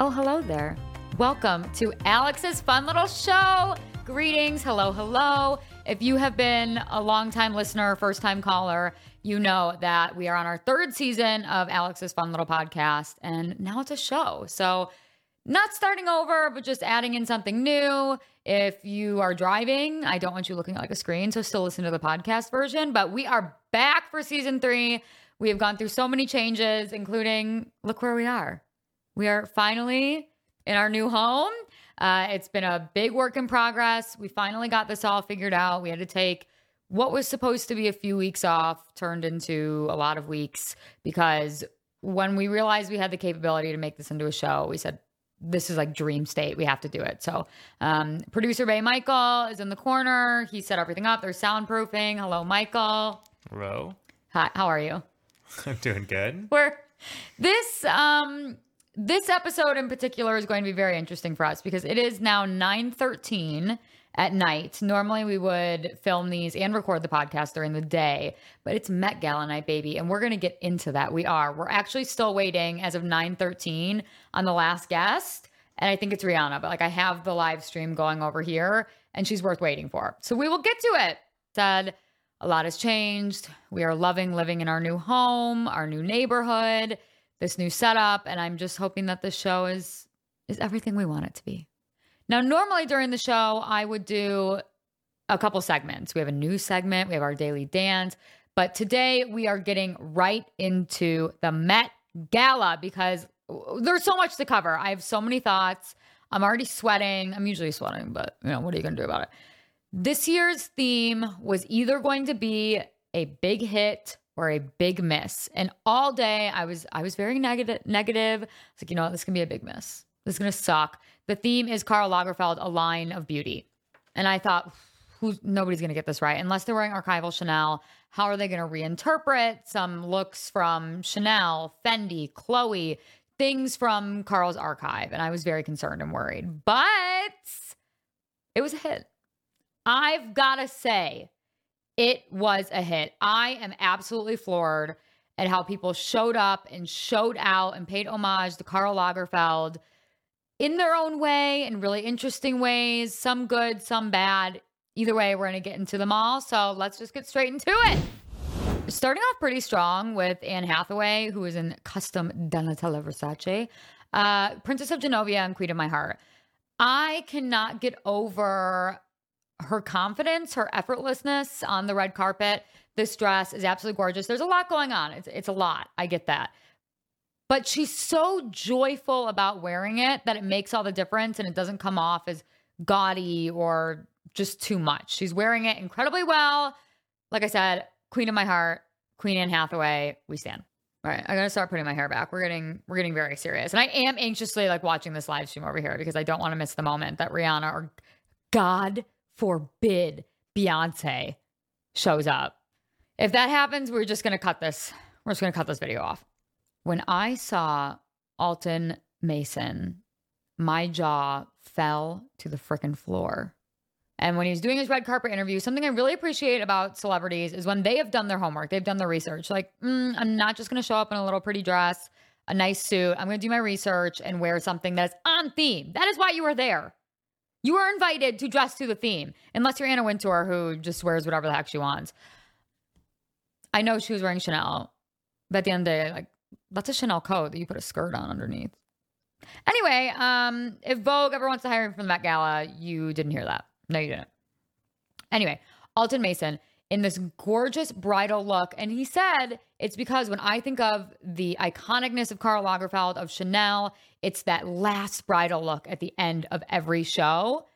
Oh, hello there. Welcome to Alex's fun little show. Greetings. Hello, hello. If you have been a long-time listener, first time caller, you know that we are on our third season of Alex's fun little podcast, and now it's a show. So, not starting over, but just adding in something new. If you are driving, I don't want you looking at like a screen, so still listen to the podcast version. But we are back for season three. We have gone through so many changes, including look where we are. We are finally in our new home. Uh, it's been a big work in progress. We finally got this all figured out. We had to take what was supposed to be a few weeks off, turned into a lot of weeks because when we realized we had the capability to make this into a show, we said, this is like dream state. We have to do it. So, um, producer Bay Michael is in the corner. He set everything up. There's soundproofing. Hello, Michael. Hello. Hi. How are you? I'm doing good. We're this um this episode in particular is going to be very interesting for us because it is now 9:13 at night. Normally we would film these and record the podcast during the day, but it's Met Gala night, baby, and we're going to get into that. We are. We're actually still waiting as of 9:13 on the last guest, and I think it's Rihanna, but like I have the live stream going over here and she's worth waiting for. So we will get to it. Said a lot has changed. We are loving living in our new home, our new neighborhood, this new setup, and I'm just hoping that the show is is everything we want it to be. Now, normally during the show, I would do a couple segments. We have a news segment, we have our daily dance, but today we are getting right into the Met Gala because there's so much to cover. I have so many thoughts. I'm already sweating. I'm usually sweating, but you know, what are you going to do about it? This year's theme was either going to be a big hit or a big miss. And all day I was I was very negative negative. I was like, you know what, this can be a big miss. This is gonna suck. The theme is Karl Lagerfeld, a line of beauty. And I thought, who's nobody's gonna get this right unless they're wearing archival Chanel. How are they gonna reinterpret some looks from Chanel, Fendi, Chloe, things from Karl's archive? And I was very concerned and worried. But it was a hit. I've gotta say, it was a hit. I am absolutely floored at how people showed up and showed out and paid homage to Karl Lagerfeld in their own way, in really interesting ways, some good, some bad. Either way, we're going to get into them all. So let's just get straight into it. Starting off pretty strong with Anne Hathaway, who is in custom Donatella Versace, uh, Princess of Genovia and Queen of My Heart. I cannot get over her confidence, her effortlessness on the red carpet. This dress is absolutely gorgeous. There's a lot going on. It's it's a lot. I get that. But she's so joyful about wearing it that it makes all the difference and it doesn't come off as gaudy or just too much. She's wearing it incredibly well. Like I said, queen of my heart, Queen Anne Hathaway, we stand. All right, I gotta start putting my hair back. We're getting we're getting very serious, and I am anxiously like watching this live stream over here because I don't want to miss the moment that Rihanna or God forbid Beyonce shows up. If that happens, we're just gonna cut this. We're just gonna cut this video off. When I saw Alton Mason, my jaw fell to the freaking floor. And when he was doing his red carpet interview, something I really appreciate about celebrities is when they have done their homework, they've done their research. Like, mm, I'm not just going to show up in a little pretty dress, a nice suit. I'm going to do my research and wear something that's on theme. That is why you are there. You are invited to dress to the theme, unless you're Anna Wintour, who just wears whatever the heck she wants. I know she was wearing Chanel, but at the end of the day, like, that's a Chanel coat that you put a skirt on underneath. Anyway, um, if Vogue ever wants to hire me for the Met Gala, you didn't hear that. No, you didn't. Anyway, Alton Mason in this gorgeous bridal look. And he said it's because when I think of the iconicness of Karl Lagerfeld, of Chanel, it's that last bridal look at the end of every show.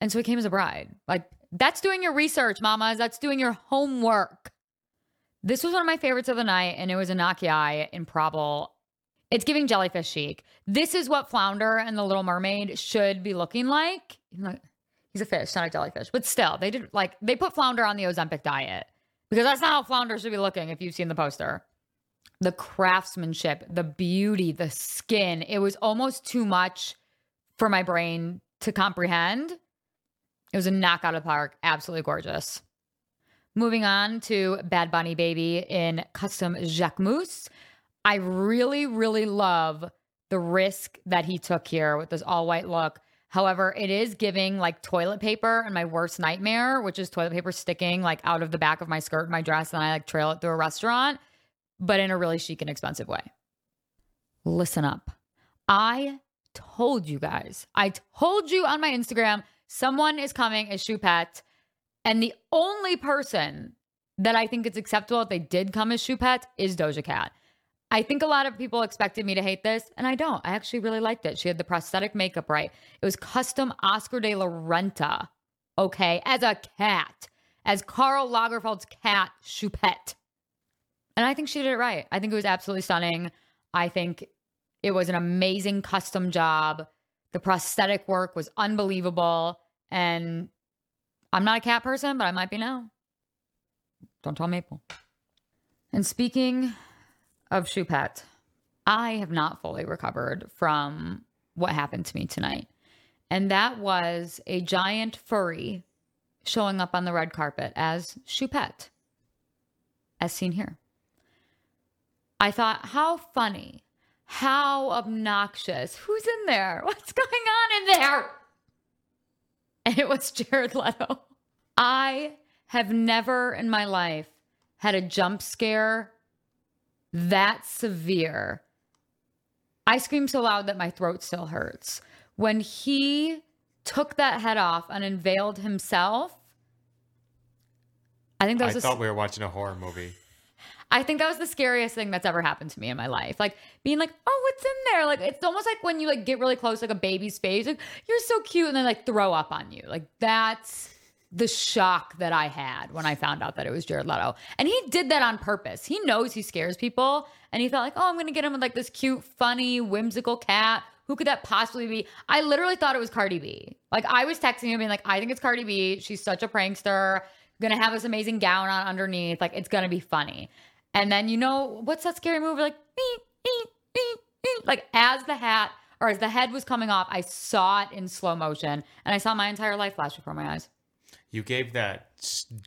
And so he came as a bride. Like, that's doing your research, mamas. That's doing your homework. This was one of my favorites of the night, and it was Anok Yai in Prabal. It's giving jellyfish chic. This is what Flounder and the Little Mermaid should be looking like. He's a fish, not a jellyfish. But still, they did like they put Flounder on the Ozempic diet because that's not how Flounder should be looking if you've seen the poster. The craftsmanship, the beauty, the skin, it was almost too much for my brain to comprehend. It was a knockout of the park. Absolutely gorgeous. Moving on to Bad Bunny Baby in custom Jacquemus. I really, really love the risk that he took here with this all white look. However, it is giving like toilet paper and my worst nightmare, which is toilet paper sticking like out of the back of my skirt and my dress, and I like trail it through a restaurant, but in a really chic and expensive way. Listen up. I told you guys, I told you on my Instagram, someone is coming as Choupette. And the only person that I think it's acceptable if they did come as Choupette is Doja Cat. I think a lot of people expected me to hate this, and I don't. I actually really liked it. She had the prosthetic makeup right. It was custom Oscar de la Renta, okay, as a cat, as Karl Lagerfeld's cat, Choupette. And I think she did it right. I think it was absolutely stunning. I think it was an amazing custom job. The prosthetic work was unbelievable. And I'm not a cat person, but I might be now. Don't tell Maple. And speaking of Choupette, I have not fully recovered from what happened to me tonight. And that was a giant furry showing up on the red carpet as Choupette, as seen here. I thought, how funny, how obnoxious. Who's in there? What's going on in there? And it was Jared Leto. I have never in my life had a jump scare that severe. I screamed so loud that my throat still hurts. When he took that head off and unveiled himself, I think that was I thought we were watching a horror movie. I think that was the scariest thing that's ever happened to me in my life. Like being like, oh, what's in there? Like it's almost like when you like get really close, like a baby's face, like you're so cute, and then like throw up on you. Like that's the shock that I had when I found out that it was Jared Leto. And he did that on purpose. He knows he scares people. And he thought, like, oh, I'm gonna get him with like this cute, funny, whimsical cat. Who could that possibly be? I literally thought it was Cardi B. Like I was texting him being like, I think it's Cardi B. She's such a prankster. Gonna have this amazing gown on underneath. Like it's gonna be funny. And then you know what's that scary movie? Like, beep, beep, beep. like as the hat or as the head was coming off, I saw it in slow motion, and I saw my entire life flash before my eyes. You gave that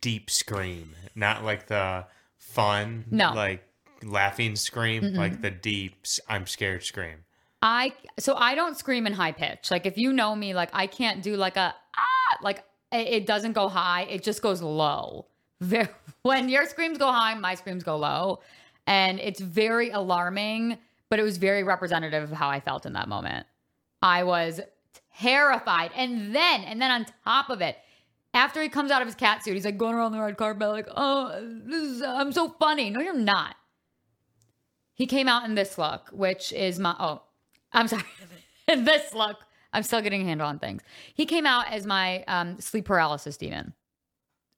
deep scream, not like the fun, No. like laughing scream, like the deep "I'm scared" scream. I so I don't scream in high pitch. Like if you know me, like I can't do like a ah, like it, it doesn't go high. It just goes low. Very, when your screams go high, my screams go low, and it's very alarming. But it was very representative of how I felt in that moment. I was terrified, and then and then on top of it, after he comes out of his cat suit, he's like going around the red carpet, like, "Oh, this is, I'm so funny." No, you're not. He came out in this look, which is my oh, I'm sorry, in this look. I'm still getting a handle on things. He came out as my um, sleep paralysis demon.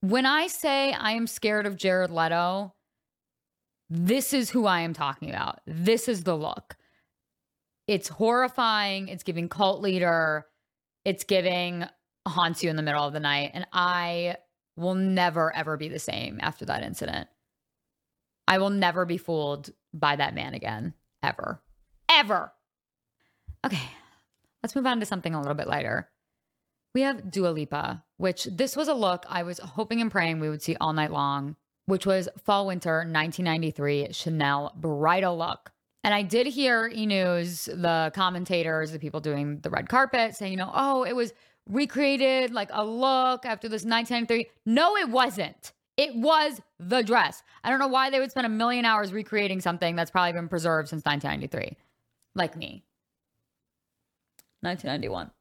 When I say I am scared of Jared Leto, this is who I am talking about. This is the look. It's horrifying. It's giving cult leader. It's giving haunts you in the middle of the night. And I will never, ever be the same after that incident. I will never be fooled by that man again, ever. Ever. Okay, let's move on to something a little bit lighter. We have Dua Lipa, which this was a look I was hoping and praying we would see all night long, which was fall winter 1993 Chanel bridal look. And I did hear E News, the commentators, the people doing the red carpet, saying, you know, oh, it was recreated like a look after this 1993. No, it wasn't. It was the dress. I don't know why they would spend a million hours recreating something that's probably been preserved since 1993, like me. 1991.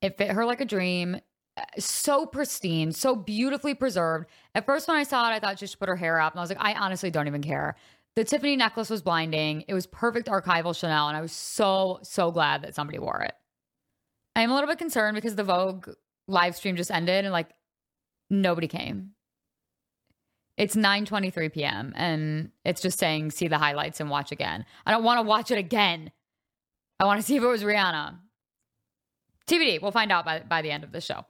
It fit her like a dream. So pristine, so beautifully preserved. At first, when I saw it, I thought she should put her hair up. And I was like, I honestly don't even care. The Tiffany necklace was blinding. It was perfect archival Chanel. And I was so, so glad that somebody wore it. I'm a little bit concerned because the Vogue live stream just ended and like nobody came. It's 9:23 p.m. and it's just saying see the highlights and watch again. I don't want to watch it again. I want to see if it was Rihanna. TBD. We'll find out by, by the end of the show.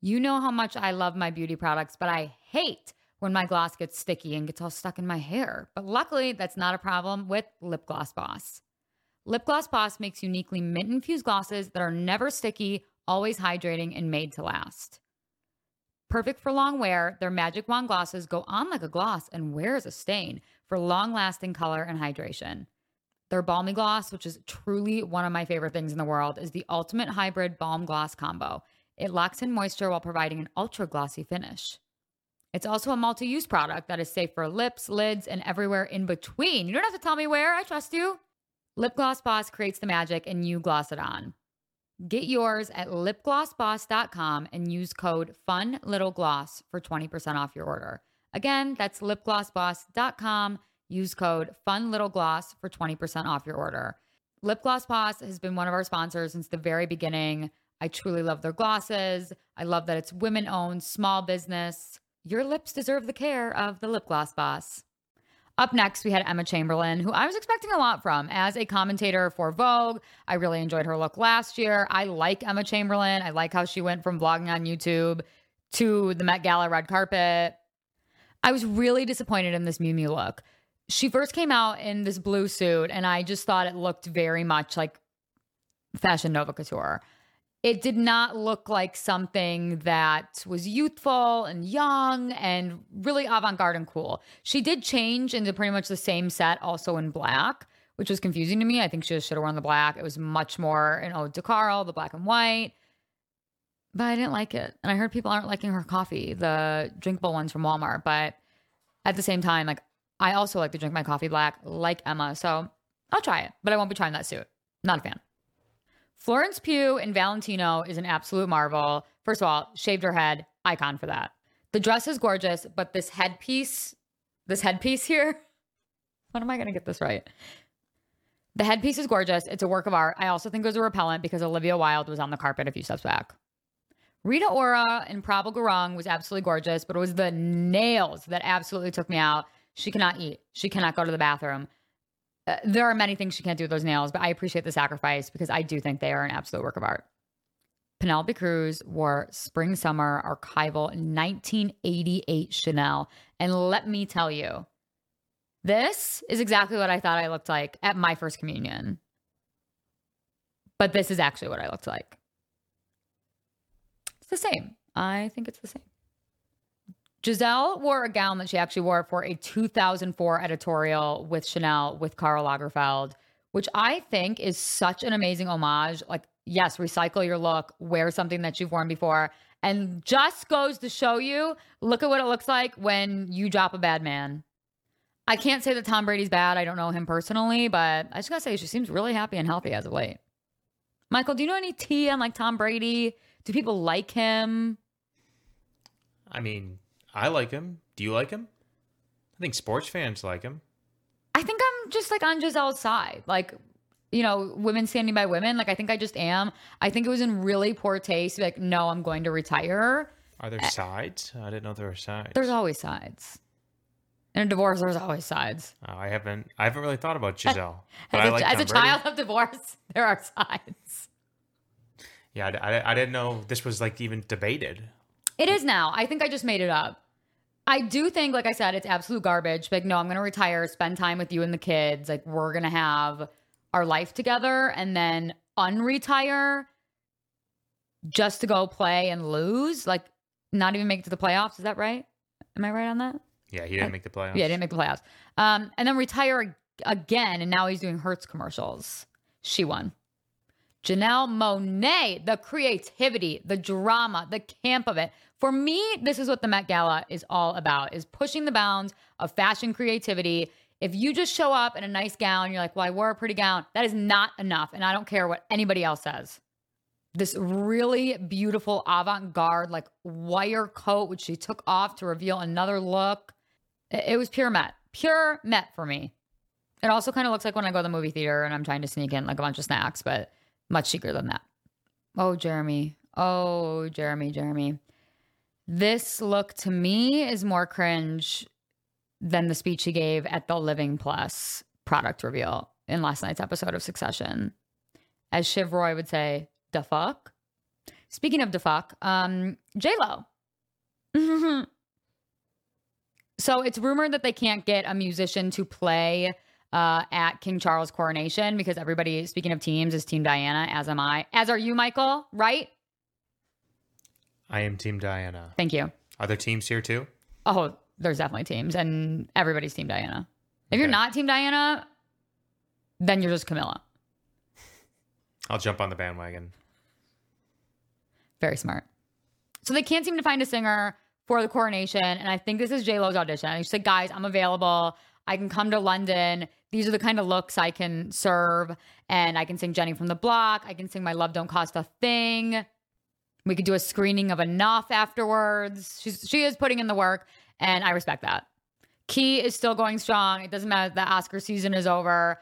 You know how much I love my beauty products, but I hate when my gloss gets sticky and gets all stuck in my hair. But luckily, that's not a problem with Lip Gloss Boss. Lip Gloss Boss makes uniquely mint infused glosses that are never sticky, always hydrating, and made to last. Perfect for long wear, their magic wand glosses go on like a gloss and wear as a stain for long lasting color and hydration. Their balmy gloss, which is truly one of my favorite things in the world, is the ultimate hybrid balm gloss combo. It locks in moisture while providing an ultra glossy finish. It's also a multi use product that is safe for lips, lids, and everywhere in between. You don't have to tell me where, I trust you. Lip Gloss Boss creates the magic and you gloss it on. Get yours at lipglossboss.com and use code FUNLITTLEGLOSS for 20% off your order. Again, that's lipglossboss.com. Use code FUNLITTLEGLOSS for 20% off your order. Lip Gloss Boss has been one of our sponsors since the very beginning. I truly love their glosses. I love that it's women owned, small business. Your lips deserve the care of the Lip Gloss Boss. Up next, we had Emma Chamberlain, who I was expecting a lot from as a commentator for Vogue. I really enjoyed her look last year. I like Emma Chamberlain. I like how she went from vlogging on YouTube to the Met Gala red carpet. I was really disappointed in this Miu look. She first came out in this blue suit, and I just thought it looked very much like Fashion Nova Couture it did not look like something that was youthful and young and really avant garde and cool. She did change into pretty much the same set, also in black, which was confusing to me. I think she should have worn the black. It was much more an ode to Karl, the black and white. But I didn't like it. And I heard people aren't liking her coffee, the drinkable ones from Walmart. But at the same time, like I also like to drink my coffee black, like Emma. So I'll try it, but I won't be trying that suit. Not a fan. Florence Pugh in Valentino is an absolute marvel. First of all, shaved her head, icon for that. The dress is gorgeous, but this headpiece, this headpiece here, when am I going to get this right? The headpiece is gorgeous. It's a work of art. I also think it was a repellent because Olivia Wilde was on the carpet a few steps back. Rita Ora in Prabal Gurung was absolutely gorgeous, but it was the nails that absolutely took me out. She cannot eat. She cannot go to the bathroom. Uh, there are many things she can't do with those nails, but I appreciate the sacrifice because I do think they are an absolute work of art. Penelope Cruz wore spring summer archival 1988 Chanel. And let me tell you, this is exactly what I thought I looked like at my first communion. But this is actually what I looked like. It's the same. I think it's the same. Gisele wore a gown that she actually wore for a 2004 editorial with Chanel with Karl Lagerfeld, which I think is such an amazing homage. Like, yes, recycle your look, wear something that you've worn before, and just goes to show you look at what it looks like when you drop a bad man. I can't say that Tom Brady's bad. I don't know him personally, but I just gotta say, she seems really happy and healthy as of late. Michael, do you know any tea on like Tom Brady? Do people like him? I mean, I like him. Do you like him? I think sports fans like him. I think I'm just like on Gisele's side. Like, you know, women standing by women. Like, I think I just am. I think it was in really poor taste. Like, no, I'm going to retire. Are there eh. sides? I didn't know there were sides. There's always sides. In a divorce, there's always sides. Oh, I haven't. I haven't really thought about Gisele. But as a, like as a child of divorce, there are sides. Yeah, I, I, I didn't know this was like even debated. It is now. I think I just made it up. I do think, like I said, it's absolute garbage. Like, no, I'm going to retire, spend time with you and the kids. Like, we're going to have our life together and then unretire just to go play and lose. Like, not even make it to the playoffs. Is that right? Am I right on that? Yeah, he didn't make the playoffs. Yeah, he didn't make the playoffs. Um, and then retire again, and now he's doing Hertz commercials. She won. Janelle Monáe, the creativity, the drama, the camp of it. For me, this is what the Met Gala is all about: is pushing the bounds of fashion creativity. If you just show up in a nice gown, you're like, "Well, I wore a pretty gown." That is not enough, and I don't care what anybody else says. This really beautiful avant-garde, like wire coat, which she took off to reveal another look. It it was pure Met, pure Met for me. It also kind of looks like when I go to the movie theater and I'm trying to sneak in like a bunch of snacks, but much cheaper than that. Oh, Jeremy. Oh, Jeremy, Jeremy. This look to me is more cringe than the speech he gave at the Living Plus product reveal in last night's episode of Succession. As Shiv Roy would say, the fuck? Speaking of the fuck, um, J-Lo. so it's rumored that they can't get a musician to play uh, at King Charles' coronation because everybody, speaking of teams, is Team Diana, as am I. As are you, Michael, right? I am Team Diana. Thank you. Are there teams here too? Oh, there's definitely teams, and everybody's Team Diana. If you're not Team Diana, then you're just Camilla. I'll jump on the bandwagon. Very smart. So they can't seem to find a singer for the coronation. And I think this is J Lo's audition. And she said, guys, I'm available. I can come to London. These are the kind of looks I can serve. And I can sing Jenny from the Block. I can sing My Love Don't Cost a Thing. We could do a screening of Enough afterwards. She's she is putting in the work, and I respect that. Key is still going strong. It doesn't matter that Oscar season is over.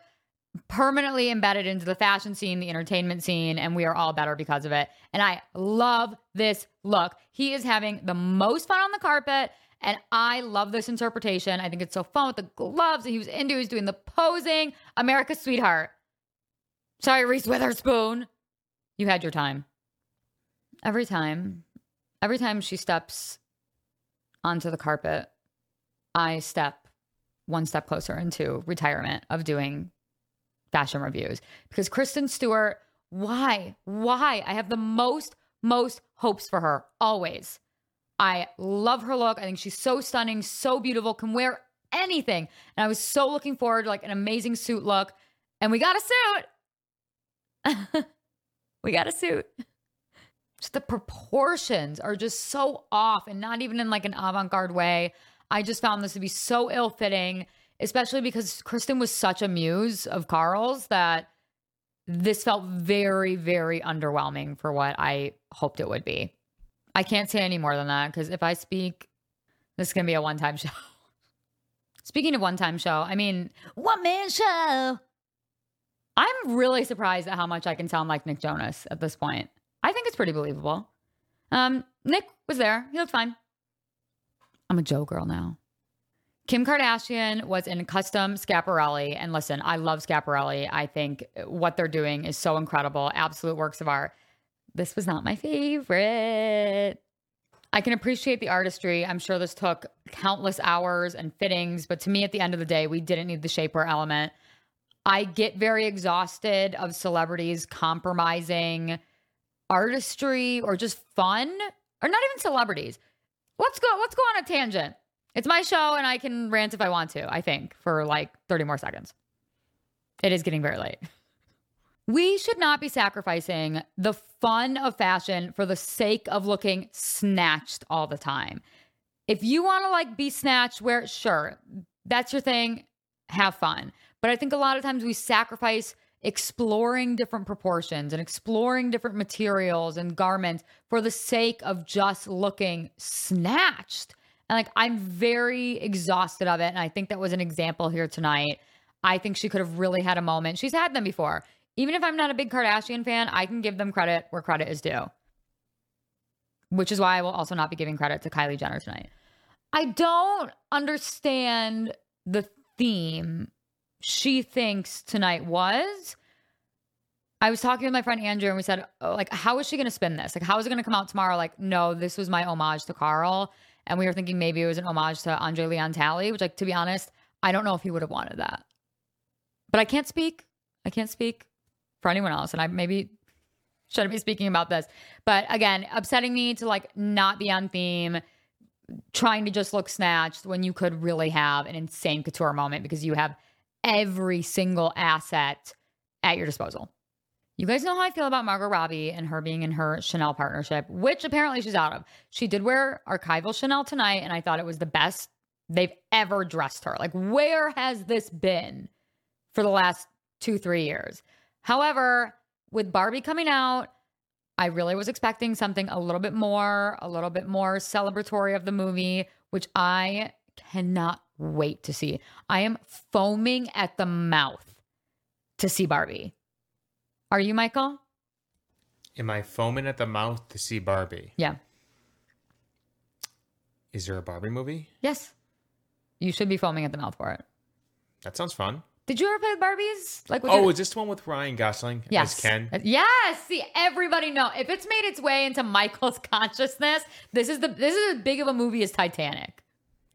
Permanently embedded into the fashion scene, the entertainment scene, and we are all better because of it. And I love this look. He is having the most fun on the carpet, and I love this interpretation. I think it's so fun with the gloves that he was into. He's doing the posing. America's sweetheart. Sorry, Reese Witherspoon. You had your time. Every time, mm. every time she steps onto the carpet, I step one step closer into retirement of doing fashion reviews because Kristen Stewart, why? Why? I have the most, most hopes for her always. I love her look. I think she's so stunning, so beautiful, can wear anything. And I was so looking forward to like an amazing suit look. And we got a suit. we got a suit the proportions are just so off and not even in like an avant-garde way. I just found this to be so ill-fitting, especially because Kristen was such a muse of Karl's that this felt very, very underwhelming for what I hoped it would be. I can't say any more than that because if I speak, this is going to be a one time show. Speaking of one time show, I mean, one man show. I'm really surprised at how much I can sound like Nick Jonas at this point. I think it's pretty believable. Um, Nick was there. He looked fine. I'm a Joe girl now. Kim Kardashian was in custom Schiaparelli. And listen, I love Schiaparelli. I think what they're doing is so incredible. Absolute works of art. This was not my favorite. I can appreciate the artistry. I'm sure this took countless hours and fittings, but to me, at the end of the day, we didn't need the shapewear element. I get very exhausted of celebrities compromising artistry or just fun or not even celebrities. Let's go let's go on a tangent. It's my show and I can rant if I want to, I think, for like 30 more seconds. It is getting very late. We should not be sacrificing the fun of fashion for the sake of looking snatched all the time. If you want to like be snatched, wear sure, that's your thing, have fun. But I think a lot of times we sacrifice exploring different proportions and exploring different materials and garments for the sake of just looking snatched. And like, I'm very exhausted of it. And I think that was an example here tonight. I think she could have really had a moment. She's had them before. Even if I'm not a big Kardashian fan, I can give them credit where credit is due. Which is why I will also not be giving credit to Kylie Jenner tonight. I don't understand the theme she thinks tonight was. I was talking with my friend Andrew and we said, oh, like, how is she going to spin this? Like, how is it going to come out tomorrow? Like, no, this was my homage to Karl. And we were thinking maybe it was an homage to Andre Leon Talley, which, like, to be honest, I don't know if he would have wanted that. But I can't speak. I can't speak for anyone else. And I maybe shouldn't be speaking about this. But again, upsetting me to like not be on theme, trying to just look snatched when you could really have an insane couture moment because you have every single asset at your disposal. You guys know how I feel about Margot Robbie and her being in her Chanel partnership, which apparently she's out of. She did wear archival Chanel tonight, and I thought it was the best they've ever dressed her. Like, where has this been for the last two, three years? However, with Barbie coming out, I really was expecting something a little bit more, a little bit more celebratory of the movie, which I cannot wait to see. I am foaming at the mouth to see Barbie. Are you, Michael? Am I foaming at the mouth to see Barbie? Yeah. Is there a Barbie movie? Yes. You should be foaming at the mouth for it. That sounds fun. Did you ever play with Barbies? Like, oh, is this the one with Ryan Gosling yes. as Ken? Uh, yes. See, everybody know if it's made its way into Michael's consciousness, this is the this is as big of a movie as Titanic.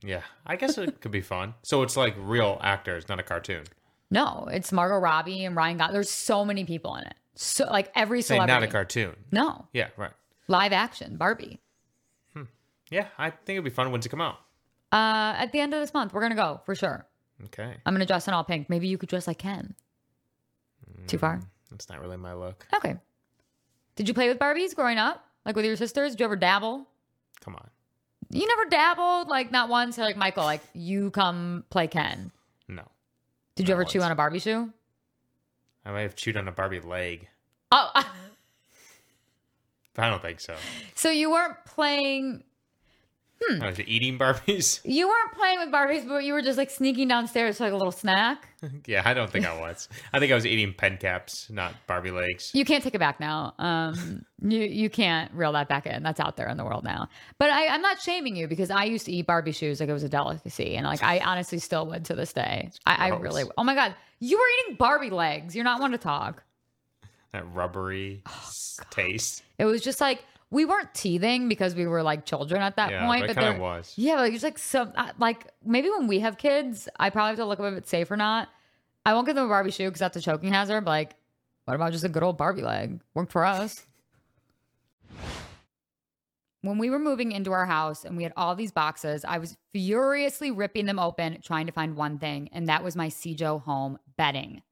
Yeah, I guess it could be fun. So it's like real actors, not a cartoon. No, it's Margot Robbie and Ryan Gosling. There's so many people in it. So like every Say celebrity. not a cartoon. No, Yeah, right. live action Barbie. Yeah, I think it'd be fun when it come out. Uh, at the end of this month, we're gonna go for sure. Okay. I'm gonna dress in all pink. Maybe you could dress like Ken. Too far? That's not really my look. Okay. Did you play with Barbies growing up? Like with your sisters? Did you ever dabble? Come on. You never dabbled? Like not once? Like Michael, like you come play Ken. No. Did you ever chew on a Barbie shoe? I might have chewed on a Barbie leg, Oh, but I don't think so. so you weren't playing. Hmm. I was eating Barbies. You weren't playing with Barbies, but you were just like sneaking downstairs for like a little snack. yeah, I don't think I was. I think I was eating pen caps, not Barbie legs. You can't take it back now. Um, you you can't reel that back in. That's out there in the world now. But I, I'm not shaming you because I used to eat Barbie shoes like it was a delicacy, and like I honestly still would to this day. I, I really. Oh my god, you were eating Barbie legs. You're not one to talk. That rubbery Oh, taste. It was just like we weren't teething because we were like children at that Yeah, point. but but kind of there- was. Yeah, like it's like some like maybe when we have kids, I probably have to look up if it's safe or not. I won't give them a Barbie shoe because that's a choking hazard. But like, what about just a good old Barbie leg? Worked for us. When we were moving into our house and we had all these boxes, I was furiously ripping them open, trying to find one thing, and that was my Sijo home bedding.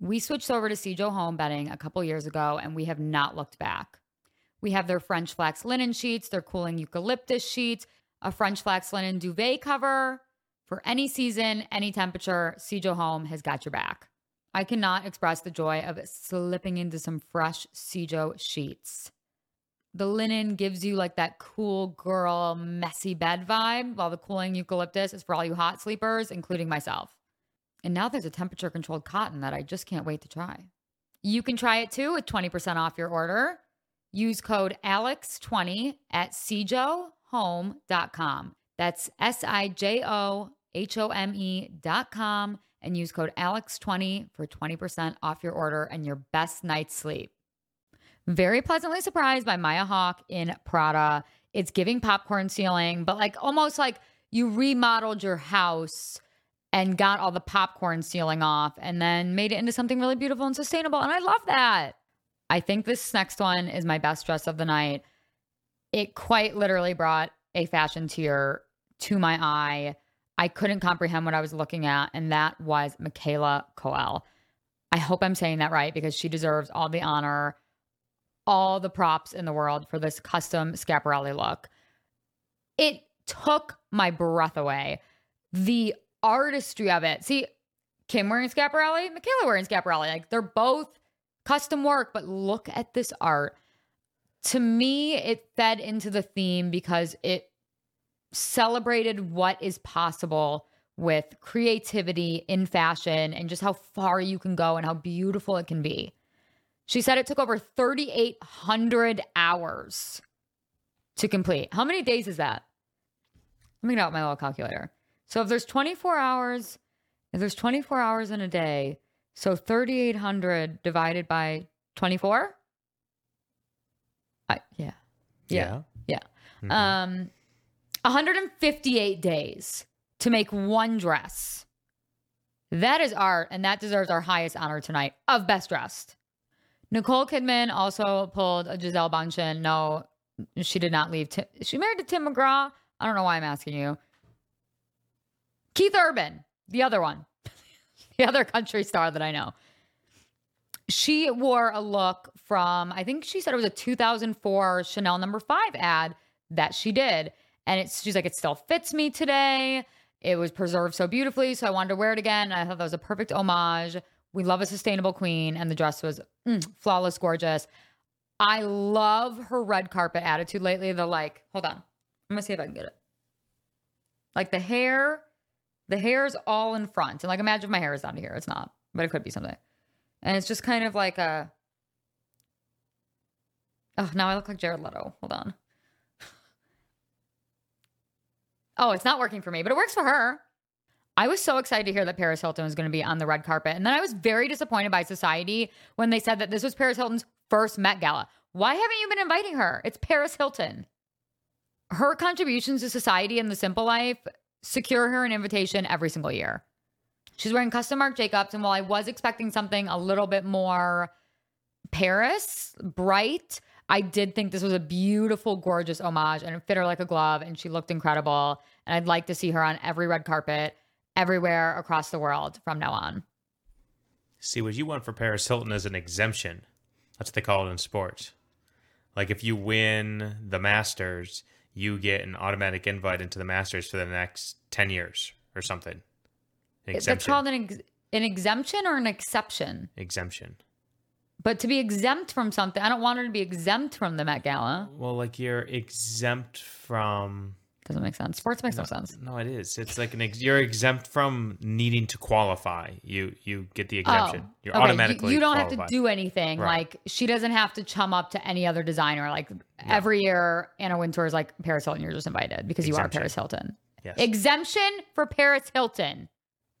We switched over to Sijo home bedding a couple years ago, and we have not looked back. We have their French flax linen sheets, their cooling eucalyptus sheets, a French flax linen duvet cover. For any season, any temperature, Sijo Home has got your back. I cannot express the joy of slipping into some fresh Sijo sheets. The linen gives you like that cool girl, messy bed vibe, while the cooling eucalyptus is for all you hot sleepers, including myself. And now there's a temperature controlled cotton that I just can't wait to try. You can try it too with 20% off your order. Use code ALEX20 at sijohome.com. That's S I J O H O M E dot com and use code ALEX20 for 20% off your order and your best night's sleep. Very pleasantly surprised by Maya Hawke in Prada. It's giving popcorn ceiling, but like almost like you remodeled your house and got all the popcorn ceiling off and then made it into something really beautiful and sustainable. And I love that. I think this next one is my best dress of the night. It quite literally brought a fashion tear to my eye. I couldn't comprehend what I was looking at, and that was Michaela Coel. I hope I'm saying that right because she deserves all the honor, all the props in the world for this custom Schiaparelli look. It took my breath away. The artistry of it. See, Kim wearing Schiaparelli, Michaela wearing Schiaparelli. Like they're both custom work, but look at this art. To me, it fed into the theme because it celebrated what is possible with creativity in fashion and just how far you can go and how beautiful it can be. She said it took over 3,800 hours to complete. How many days is that? Let me get out my little calculator. So if there's 24 hours, if there's 24 hours in a day, so 3,800 divided by 24? I, yeah. Yeah. Yeah. Mhm. Um, 158 days to make one dress. That is art, and that deserves our highest honor tonight of best dressed. Nicole Kidman also pulled a Gisele Bündchen. No, she did not leave. Tim, she married to Tim McGraw? I don't know why I'm asking you. Keith Urban, the other one, the other country star that I know. She wore a look from, I think she said it was a 2004 Chanel number five ad that she did. And it's, she's like, it still fits me today. It was preserved so beautifully. So I wanted to wear it again. I thought that was a perfect homage. We love a sustainable queen. And the dress was mm, flawless, gorgeous. I love her red carpet attitude lately. The like, hold on. I'm going to see if I can get it. Like the hair, the hair is all in front. And like, imagine if my hair is down here. It's not, but it could be something. And it's just kind of like a, oh, now I look like Jared Leto. Hold on. Oh, it's not working for me, but it works for her. I was so excited to hear that Paris Hilton was going to be on the red carpet. And then I was very disappointed by society when they said that this was Paris Hilton's first Met Gala. Why haven't you been inviting her? It's Paris Hilton. Her contributions to society and the simple life secure her an invitation every single year. She's wearing custom Marc Jacobs. And while I was expecting something a little bit more Paris, bright, I did think this was a beautiful, gorgeous homage and it fit her like a glove and she looked incredible. And I'd like to see her on every red carpet everywhere across the world from now on. See, what you want for Paris Hilton is an exemption. That's what they call it in sports. Like if you win the Masters, you get an automatic invite into the Masters for the next 10 years or something. An That's called an, ex- an exemption or an exception. exemption. But to be exempt from something, I don't want her to be exempt from the Met Gala. Well, like you're exempt from. Doesn't make sense. Sports makes no, sense. No, it is. It's like an ex- you're exempt from needing to qualify. You you get the oh, exemption. Oh, you're okay. automatically. You, you don't qualified. have to do anything. Right. Like she doesn't have to chum up to any other designer. Like every year, Anna Wintour is like Paris Hilton. You're just invited because you Exemption. are Paris Hilton. Yes. Exemption for Paris Hilton.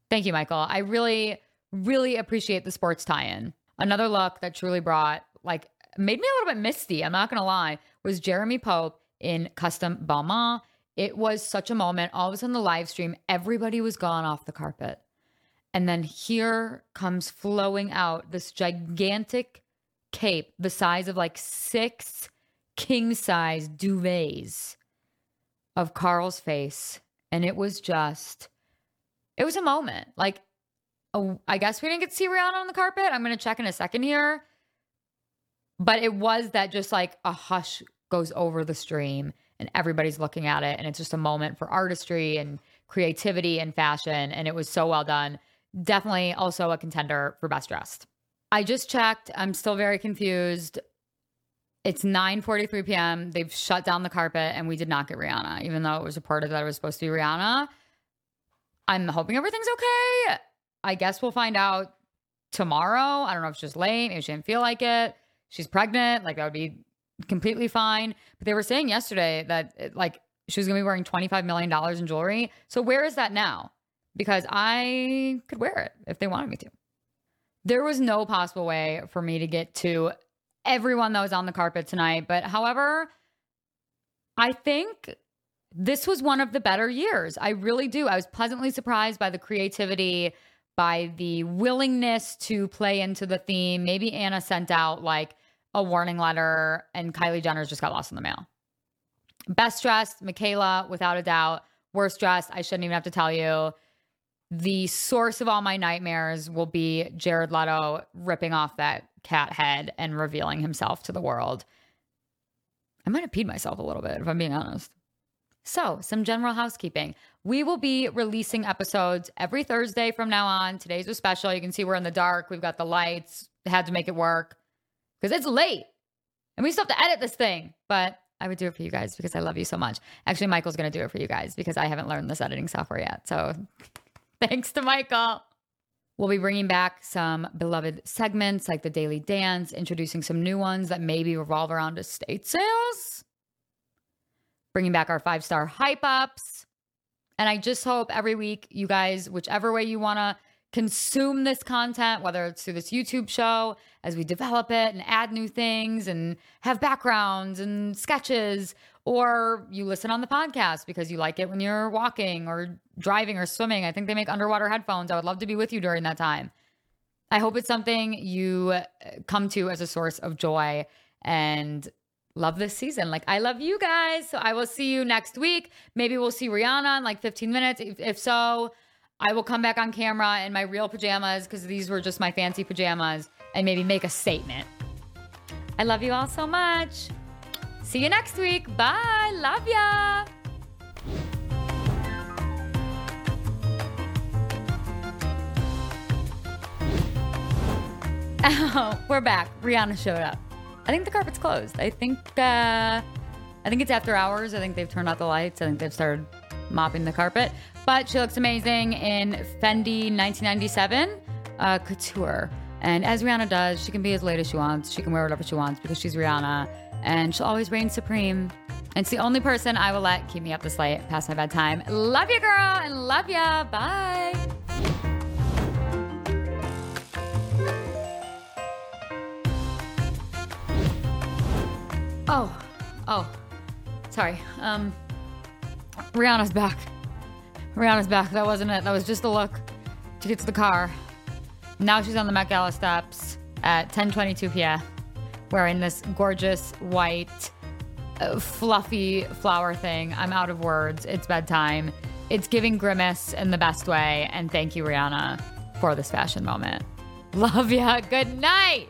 Thank you, Michael. I really, really appreciate the sports tie-in. Another look that truly brought like made me a little bit misty. I'm not gonna lie. Was Jeremy Pope in custom Balmain? It was such a moment. All of a sudden, the live stream, everybody was gone off the carpet, and then here comes flowing out this gigantic cape, the size of like six king size duvets of Karl's face, and it was just, it was a moment. Like oh, I guess we didn't get to see Rihanna on the carpet. I'm going to check in a second here. But it was that just like a hush goes over the stream and everybody's looking at it. And it's just a moment for artistry and creativity and fashion. And it was so well done. Definitely also a contender for best dressed. I just checked. I'm still very confused. It's 9:43 p.m. They've shut down the carpet and we did not get Rihanna, even though it was reported that it was supposed to be Rihanna. I'm hoping everything's okay. I guess we'll find out tomorrow. I don't know if just late. Maybe she didn't feel like it. She's pregnant. Like that would be completely fine. But they were saying yesterday that eh, like she was going to be wearing $25 million in jewelry. So where is that now? Because I could wear it if they wanted me to. There was no possible way for me to get to everyone that was on the carpet tonight. But however, I think this was one of the better years. I really do. I was pleasantly surprised by the creativity, by the willingness to play into the theme. Maybe Anna sent out like a warning letter and Kylie Jenner's just got lost in the mail. Best dressed, Michaela, without a doubt. Worst dressed, I shouldn't even have to tell you. The source of all my nightmares will be Jared Leto ripping off that cat head and revealing himself to the world. I might have peed myself a little bit, if I'm being honest. So, some general housekeeping. We will be releasing episodes every Thursday from now on. Today's was special. You can see we're in the dark. We've got the lights. Had to make it work because it's late and we still have to edit this thing. But I would do it for you guys because I love you so much. Actually, Michael's going to do it for you guys because I haven't learned this editing software yet. So, thanks to Michael. We'll be bringing back some beloved segments like the Daily Dance, introducing some new ones that maybe revolve around estate sales bringing back our five star hype ups. And I just hope every week, you guys, whichever way you want to consume this content, whether it's through this YouTube show as we develop it and add new things and have backgrounds and sketches, or you listen on the podcast because you like it when you're walking or driving or swimming. I think they make underwater headphones. I would love to be with you during that time. I hope it's something you uh, come to as a source of joy and love this season. Like I love you guys. So I will see you next week. Maybe we'll see Rihanna in like 15 minutes. If, if so, I will come back on camera in my real pajamas because these were just my fancy pajamas and maybe make a statement. I love you all so much. See you next week. Bye. Love ya. Oh, we're back. Rihanna showed up. I think the carpet's closed. I think uh, I think it's after hours. I think they've turned out the lights. I think they've started mopping the carpet. But she looks amazing in Fendi 1997 uh, couture. And as Rihanna does, she can be as late as she wants. She can wear whatever she wants because she's Rihanna, and she'll always reign supreme. And it's the only person I will let keep me up this late past my bedtime. Love you, girl, and love ya. Bye. Oh, oh, sorry. Um, Rihanna's back. Rihanna's back. That wasn't it. That was just a look to get to the car. Now she's on the Met Gala steps at 10:22 p.m. wearing this gorgeous white, uh, fluffy flower thing. I'm out of words. It's bedtime. It's giving grimace in the best way. And thank you, Rihanna, for this fashion moment. Love ya. Good night.